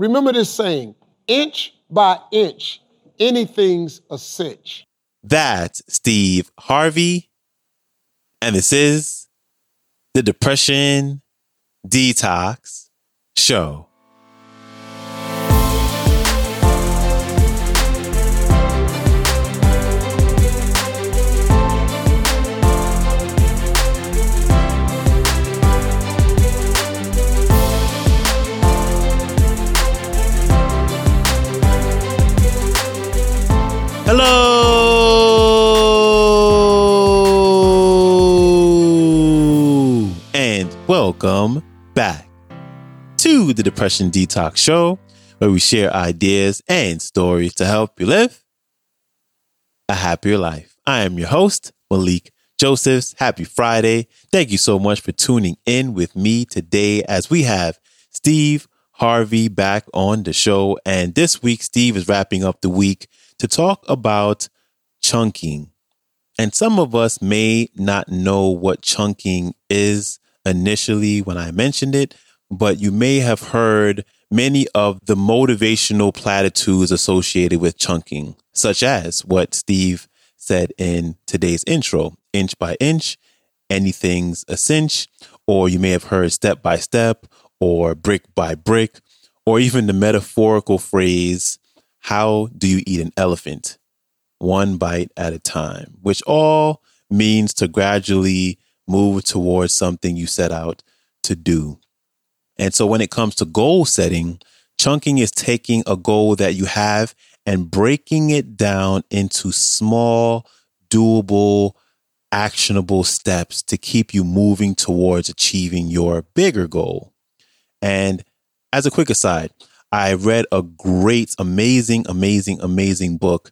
Remember this saying inch by inch, anything's a cinch. That's Steve Harvey. And this is the Depression Detox Show. Hello and welcome back to the Depression Detox Show, where we share ideas and stories to help you live a happier life. I am your host, Malik Josephs. Happy Friday. Thank you so much for tuning in with me today as we have Steve Harvey back on the show. And this week, Steve is wrapping up the week to talk about chunking. And some of us may not know what chunking is initially when I mentioned it, but you may have heard many of the motivational platitudes associated with chunking, such as what Steve said in today's intro inch by inch, anything's a cinch, or you may have heard step by step, or brick by brick, or even the metaphorical phrase, how do you eat an elephant? one bite at a time, which all means to gradually move towards something you set out to do. And so when it comes to goal setting, chunking is taking a goal that you have and breaking it down into small, doable, actionable steps to keep you moving towards achieving your bigger goal. And as a quick aside, I read a great, amazing, amazing, amazing book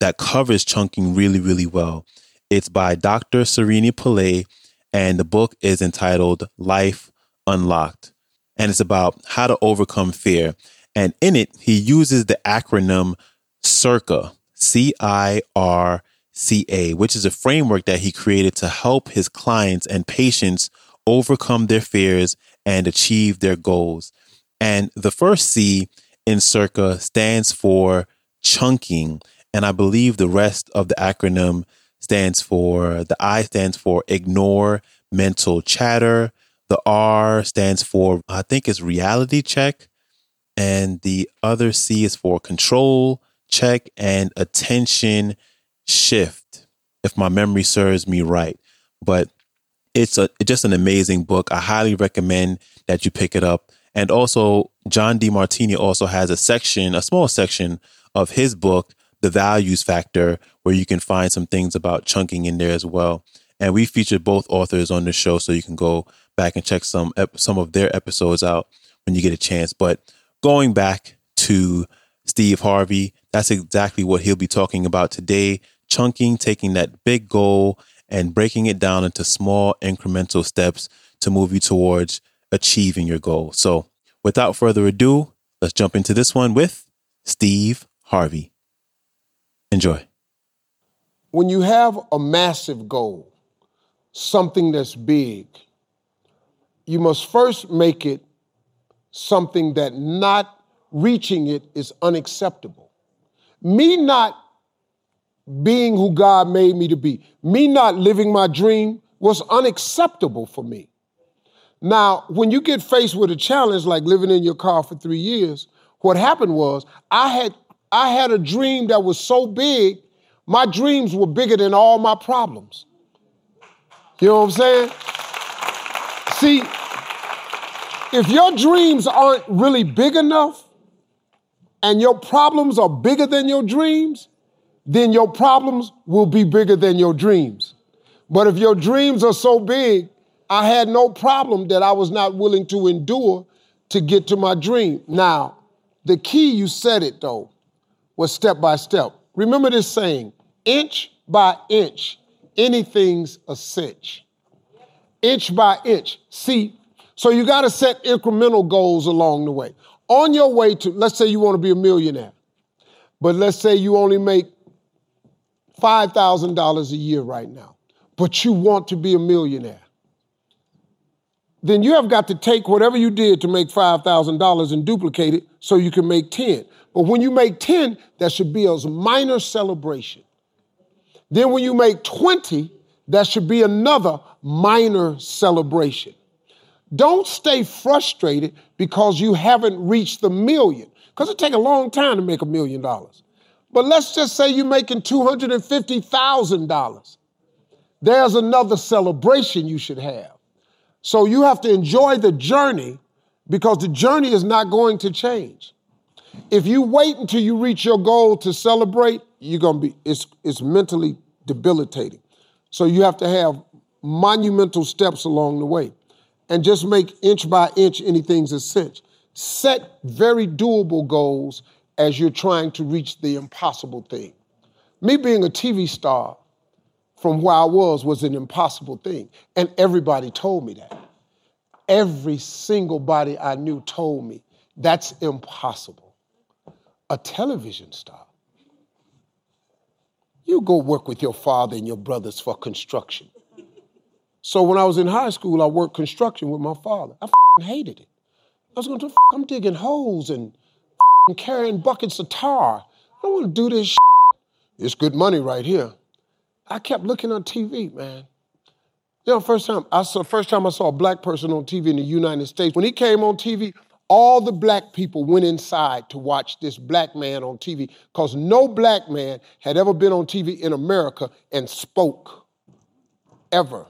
that covers chunking really, really well. It's by Dr. Srini Pillay, and the book is entitled Life Unlocked. And it's about how to overcome fear. And in it, he uses the acronym CIRCA, C I R C A, which is a framework that he created to help his clients and patients overcome their fears and achieve their goals. And the first C in CIRCA stands for chunking. And I believe the rest of the acronym stands for the I stands for ignore mental chatter. The R stands for, I think it's reality check. And the other C is for control check and attention shift, if my memory serves me right. But it's a just an amazing book. I highly recommend that you pick it up. And also, John Demartini also has a section, a small section of his book the values factor, where you can find some things about chunking in there as well. And we featured both authors on the show, so you can go back and check some some of their episodes out when you get a chance. But going back to Steve Harvey, that's exactly what he'll be talking about today. Chunking, taking that big goal and breaking it down into small incremental steps to move you towards achieving your goal. So, without further ado, let's jump into this one with Steve Harvey. Enjoy. When you have a massive goal, something that's big, you must first make it something that not reaching it is unacceptable. Me not being who God made me to be, me not living my dream was unacceptable for me. Now, when you get faced with a challenge like living in your car for three years, what happened was I had I had a dream that was so big, my dreams were bigger than all my problems. You know what I'm saying? See, if your dreams aren't really big enough and your problems are bigger than your dreams, then your problems will be bigger than your dreams. But if your dreams are so big, I had no problem that I was not willing to endure to get to my dream. Now, the key, you said it though, was step by step. Remember this saying inch by inch, anything's a cinch. Inch by inch. See, so you got to set incremental goals along the way. On your way to, let's say you want to be a millionaire, but let's say you only make $5,000 a year right now, but you want to be a millionaire. then you have got to take whatever you did to make $5,000 and duplicate it so you can make 10. But when you make 10, that should be a minor celebration. Then when you make 20, that should be another minor celebration. Don't stay frustrated because you haven't reached the million, because it takes a long time to make a million dollars. But let's just say you're making $250,000. There's another celebration you should have. So you have to enjoy the journey because the journey is not going to change. If you wait until you reach your goal to celebrate, you're going to be, it's, it's mentally debilitating. So you have to have monumental steps along the way and just make inch by inch anything's a cinch. Set very doable goals as you're trying to reach the impossible thing. Me being a TV star from where I was was an impossible thing, and everybody told me that. Every single body I knew told me that's impossible. A television star. You go work with your father and your brothers for construction. So when I was in high school, I worked construction with my father. I hated it. I was going to, I'm digging holes and carrying buckets of tar. I don't want to do this. It's good money right here. I kept looking on TV, man. You know, first time I saw first time I saw a black person on TV in the United States. When he came on TV, all the black people went inside to watch this black man on TV because no black man had ever been on TV in America and spoke ever.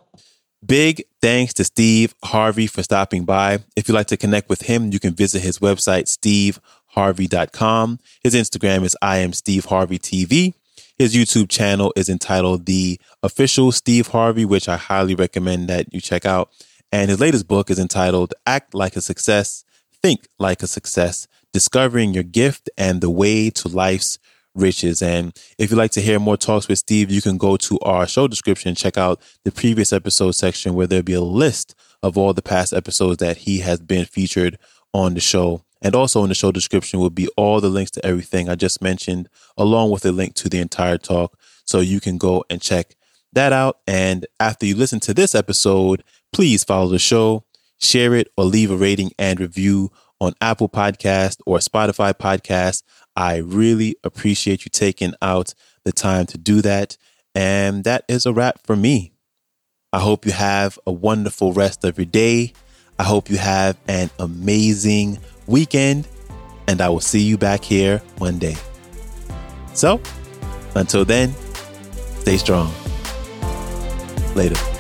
Big thanks to Steve Harvey for stopping by. If you'd like to connect with him, you can visit his website, steveharvey.com. His Instagram is I am Steve Harvey TV. His YouTube channel is entitled The Official Steve Harvey, which I highly recommend that you check out. And his latest book is entitled Act Like a Success, Think Like a Success, Discovering Your Gift and the Way to Life's Riches. And if you'd like to hear more talks with Steve, you can go to our show description, check out the previous episode section where there'll be a list of all the past episodes that he has been featured on the show. And also in the show description will be all the links to everything I just mentioned, along with a link to the entire talk. So you can go and check that out. And after you listen to this episode, please follow the show, share it, or leave a rating and review on Apple Podcast or Spotify Podcast. I really appreciate you taking out the time to do that. And that is a wrap for me. I hope you have a wonderful rest of your day. I hope you have an amazing weekend, and I will see you back here one day. So, until then, stay strong. Later.